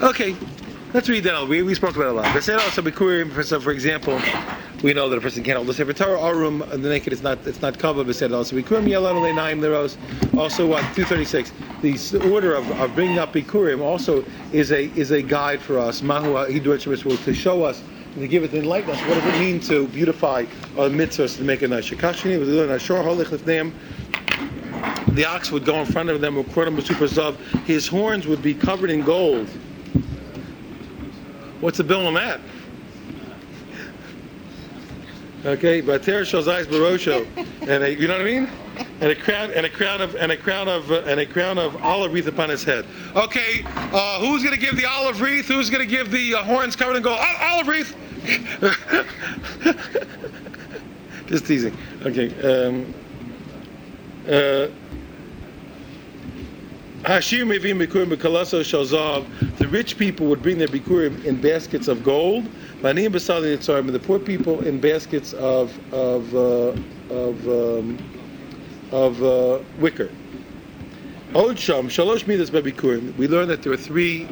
Okay, let's read that. We, we spoke about a lot. They said also bikurim. So, for example, we know that a person can't hold the sefer Torah. Our room, uh, the naked, is not it's not covered. But said also bikurim yellow leinaim leros. Also, what two thirty six. The order of, of bringing up bikurim also is a is a guide for us. Mahu hidur to show us and to give it to enlighten us. What does it mean to beautify our mitzvahs to make it nice? Shekashini was learn ashor holich lifneim the ox would go in front of them, his horns would be covered in gold. What's the bill on that? Okay, but Ter Shazais Barosho, and a, you know what I mean? And a crown, and a crown of, and a crown of, uh, and a crown of olive wreath upon his head. Okay, uh, who's going to give the olive wreath? Who's going to give the uh, horns covered in gold? olive wreath. Just teasing. Okay. Um, uh, the rich people would bring their bikurim in baskets of gold, and the poor people in baskets of of uh, of um, of uh, wicker. We learn that there are three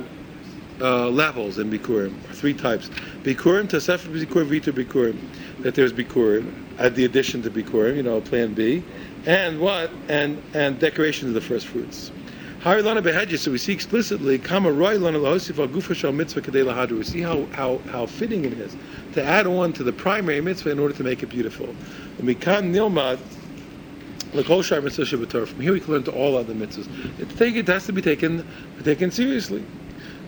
uh, levels in bikurim, three types. Bikurim, tasefet bikurim, vitu bikurim. That there's bikurim, at the addition to bikurim, you know, plan B and what and and decoration of the first fruits. So we see explicitly, we see how, how, how fitting it is to add on to the primary mitzvah in order to make it beautiful. From here we can learn to all other mitzvahs. It, take, it has to be taken, taken seriously.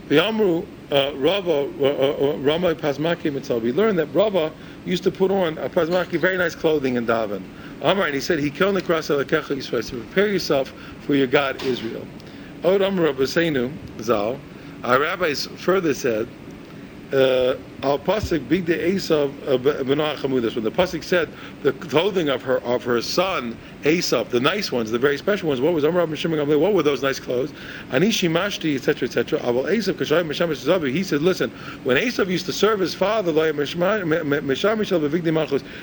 The Amru uh, Rava uh, uh, Rama Pasmaki mitzvah. We learned that Rava used to put on a Pasmaki very nice clothing in daven. Amar, and he said, "He killed the cross of the Yisrael." So prepare yourself for your God Israel. Od Amar Rabbeinu Zal. Our rabbis further said uh, Al pasuk de Esav uh, Chamudas. When the pasuk said the clothing of her of her son Esav, the nice ones, the very special ones, what was Amar What were those nice clothes? Anishi Mashti, etc., etc. Aval Esav Zavi. He said, listen, when Esav used to serve his father,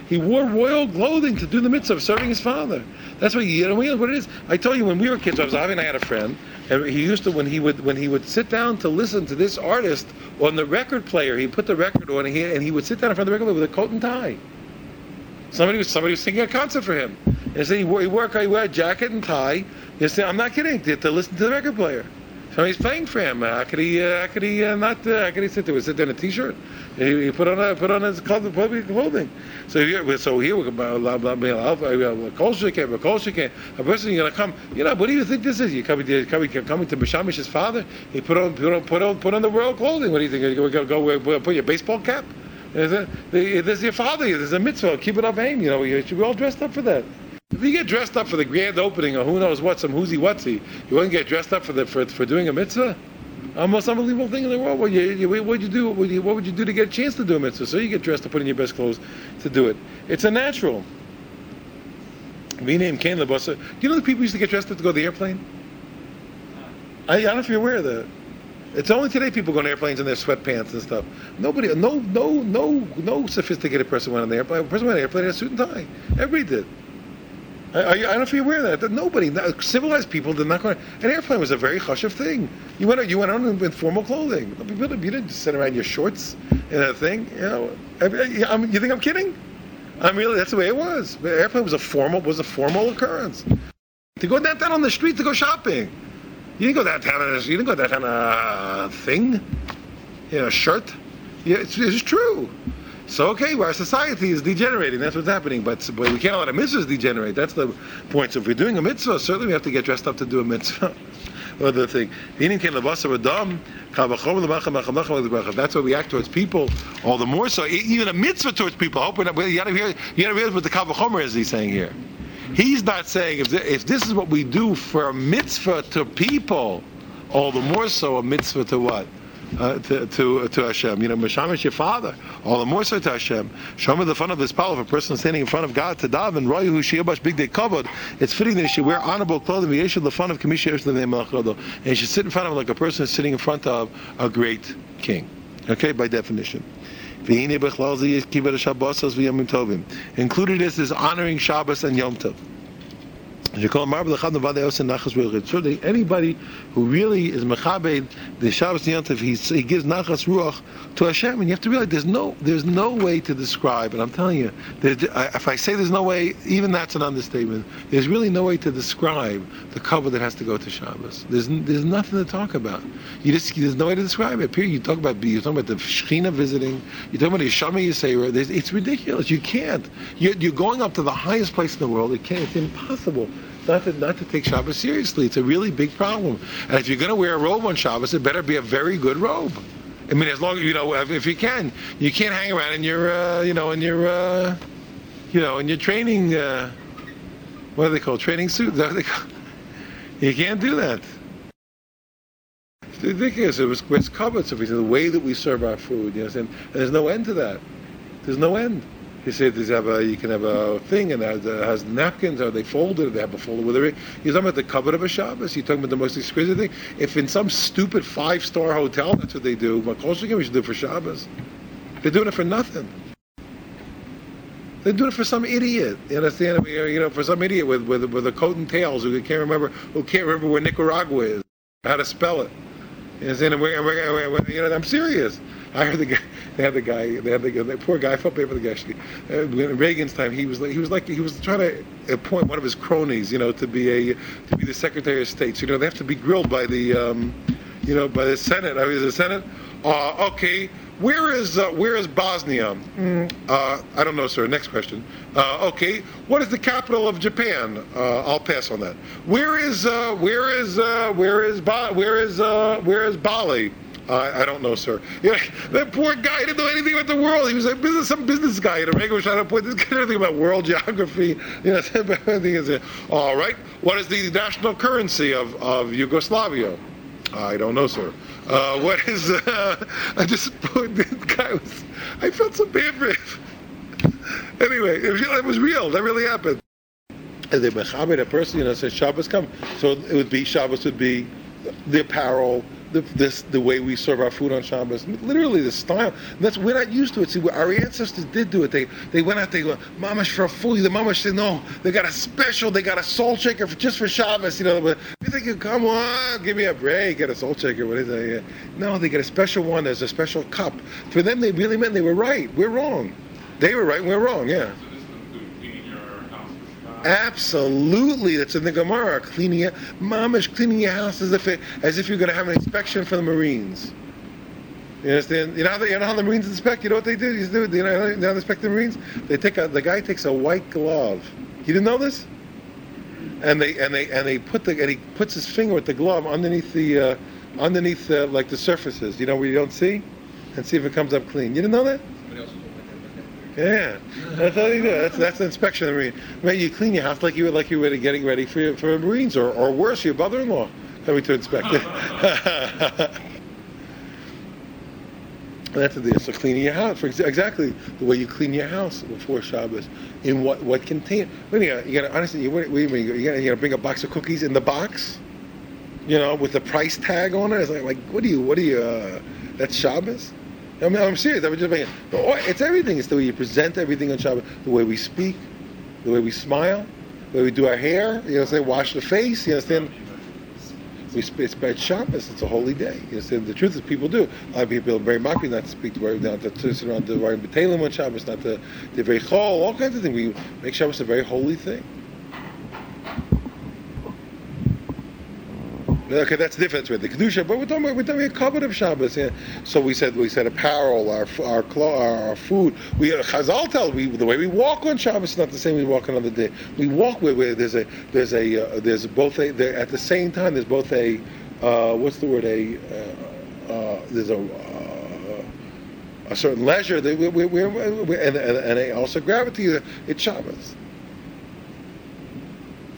he wore royal clothing to do the mitzvah of serving his father. That's what you know what it is. I told you when we were kids, I was having I had a friend, and he used to when he would when he would sit down to listen to this artist on the record player, he put the record on, and he, and he would sit down in front of the record player with a coat and tie. Somebody was somebody was singing a concert for him. And so he wore, he wore, he wore a jacket and tie. You say, I'm not kidding. To, to listen to the record player. Somebody's paying for him. How could he? Uh, how could he uh, not? Uh, how could he sit there? Sit there in a t-shirt. He, he put on a, put on his clothing. So here, so here we're blah blah blah. A person you're gonna come. You know, what do you think this is? You coming to coming, coming to Mishamish's father? He put on put on put on put on the royal clothing. What do you think? You're gonna go, go put your baseball cap? There's, there's your father. There's a mitzvah. Keep it up, aim. You know, you should be all dressed up for that. If you get dressed up for the grand opening or who knows what, some whoozy whatsy, you wouldn't get dressed up for the for, for doing a mitzvah? Uh, most unbelievable thing in the world. What you, would you do? What would you, what would you do to get a chance to do a mitzvah? So you get dressed up, put in your best clothes to do it. It's a natural. We name Cain Labasa. Do you know the people used to get dressed up to go to the airplane? Uh. I, I don't know if you're aware of that. It's only today people go on airplanes in their sweatpants and stuff. Nobody, no, no, no, no sophisticated person went on the airplane. A person went on the airplane in a suit and tie. Everybody did. I, I, don't know if you're aware of that. That nobody, civilized people did not go. An airplane was a very hush of thing. You went, you went on in formal clothing. You didn't sit around your shorts and a thing. You know, I, I, you think I'm kidding? I'm really. That's the way it was. The airplane was a formal was a formal occurrence. To go downtown on the street to go shopping. You didn't go downtown. on You didn't go downtown a thing. You know, a shirt. Yeah, it's, it's true. So okay, our society is degenerating. That's what's happening. But, but we can't let a mitzvah degenerate. That's the point. So if we're doing a mitzvah, certainly we have to get dressed up to do a mitzvah. Other thing. That's why we act towards people all the more so. Even a mitzvah towards people. I hope not, to hear. You got to realize what the kavachomer is. He's saying here. He's not saying if, if this is what we do for a mitzvah to people, all the more so a mitzvah to what? Uh, to, to, to Hashem. You know, Mishamish your father, all the more so to Hashem. Show me the fun of this power of a person standing in front of God to daven. Roy who shiabash big day covered. It's fitting that he should wear honorable clothing. Yeshu the fun of Kamisha the name and he should sit in front of him like a person sitting in front of a great king. Okay, by definition. Included is, is honoring Shabbos and Yom Tov. Anybody who really is mechabed the Shabbos Yantiv, he, he gives nachas ruach to Hashem, and you have to realize there's no there's no way to describe. And I'm telling you, if I say there's no way, even that's an understatement. There's really no way to describe the cover that has to go to Shabbos. There's there's nothing to talk about. You just there's no way to describe it. Period. You talk about you talk about the Shechina visiting. You talk about the Yishama Yisera. It's ridiculous. You can't. You're, you're going up to the highest place in the world. It can't. It's impossible not to, not to take Shabbos seriously. It's a really big problem. And if you're going to wear a robe on Shabbos, it better be a very good robe. I mean, as long as you know, if you can, you can't hang around in your, uh, you know, in your, uh, you know, in your training. Uh, what are they called? Training suit? You can't do that. It's ridiculous. It was it's covered. So the way that we serve our food, you know, and there's no end to that. There's no end. He said have a, you can have a thing and has, uh, has napkins, or they folded, they have a folder with it. He's talking about the cover of a Shabbos. He's talking about the most exquisite thing. If in some stupid five-star hotel, that's what they do, what game, we should do for Shabbos. They're doing it for nothing. They're doing it for some idiot. You understand? You know, for some idiot with with with a coat and tails who can't remember who can't remember where Nicaragua is, how to spell it. You understand? You know, I'm serious. I heard the guy. They had the guy. They had the, the poor guy. I felt bad for the guy. Uh, in Reagan's time, he was he was like he was trying to appoint one of his cronies, you know, to be a to be the Secretary of State. So you know they have to be grilled by the, um, you know, by the Senate. I mean, the Senate. Uh, okay, where is uh, where is Bosnia? Mm. Uh, I don't know, sir. Next question. Uh, okay, what is the capital of Japan? Uh, I'll pass on that. Where is uh, where is uh, where is ba- where is where is Bali? I, don't know, sir. Know, that poor guy didn't know anything about the world. He was a business, some business guy America was trying to point this guy anything about world geography. You know, all right. What is the national currency of, of Yugoslavia? I don't know, sir. Uh, what is? Uh, I just guy was. I felt so bad for him. anyway, it was, it was real. That really happened. And they mechaber a person, you know, says Shabbos come. So it would be Shabbos would be the apparel, the, this, the way we serve our food on Shabbos, literally the style. that's we're not used to it. See, our ancestors did do it. They they went out. They go mamash for a fool. The mamash said no. They got a special. They got a salt shaker for, just for Shabbos. You know, but you think, come on, give me a break. Get a salt shaker. What is it? No, they get a special one. There's a special cup. For them, they really meant they were right. We're wrong. They were right. We're wrong. Yeah. Absolutely, that's in the Gemara. Cleaning your, mamish, cleaning your house as if it, as if you're going to have an inspection for the Marines. You understand? You know how the, you know how the Marines inspect? You know what they do? You know, you know how they inspect the Marines? They take a, the guy takes a white glove. You didn't know this? And they and they and they put the and he puts his finger with the glove underneath the uh, underneath uh, like the surfaces. You know where you don't see, and see if it comes up clean. You didn't know that? Yeah, that's how you do. That's that's an inspection of the marine. Right, you clean your house like you like you were getting ready for your, for Marines or, or worse, your brother-in-law coming to inspect it. that's the deal. So cleaning your house, for exactly the way you clean your house before Shabbos. In what what contain? Wait a you gotta honestly, you, wait, wait you gotta, you gotta bring a box of cookies in the box, you know, with the price tag on it. It's like, like what do you, what do you? Uh, that's Shabbos. I mean, I'm serious. I'm just making, it's everything. It's the way you present everything on Shabbat, the way we speak, the way we smile, the way we do our hair. You know, say wash the face. You understand? We it's by Shabbos. It's a holy day. You understand? The truth is, people do. A lot of people are very mocking not to speak to where not to sit around the Ryan Batalim on Shabbos, not to the very chol, all kinds of things. We make Shabbos a very holy thing. Okay, that's the difference with the kedusha, but we're talking about, we're talking about covered of Shabbos. Yeah. So we said we said apparel, our our our, our food. We uh, Chazal tell we the way we walk on Shabbos is not the same we walk another day. We walk where, where there's a there's a uh, there's both a there, at the same time there's both a uh, what's the word a uh, uh there's a uh, a certain leisure that we, we, we, and, and, and also gravity. It's Shabbos.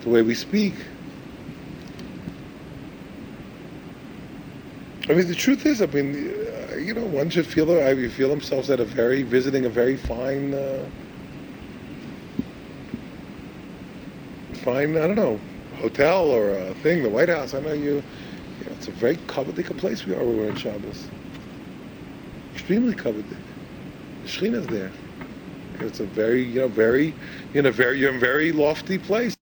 The way we speak. I mean, the truth is, I mean, uh, you know, one should feel you feel themselves at a very visiting a very fine, uh, fine. I don't know, hotel or a thing, the White House. I know you. you know, it's a very coveted place we are. We were in Shabbos. Extremely coveted. The there. It's a very, you know, very, in a very, you're in a very lofty place.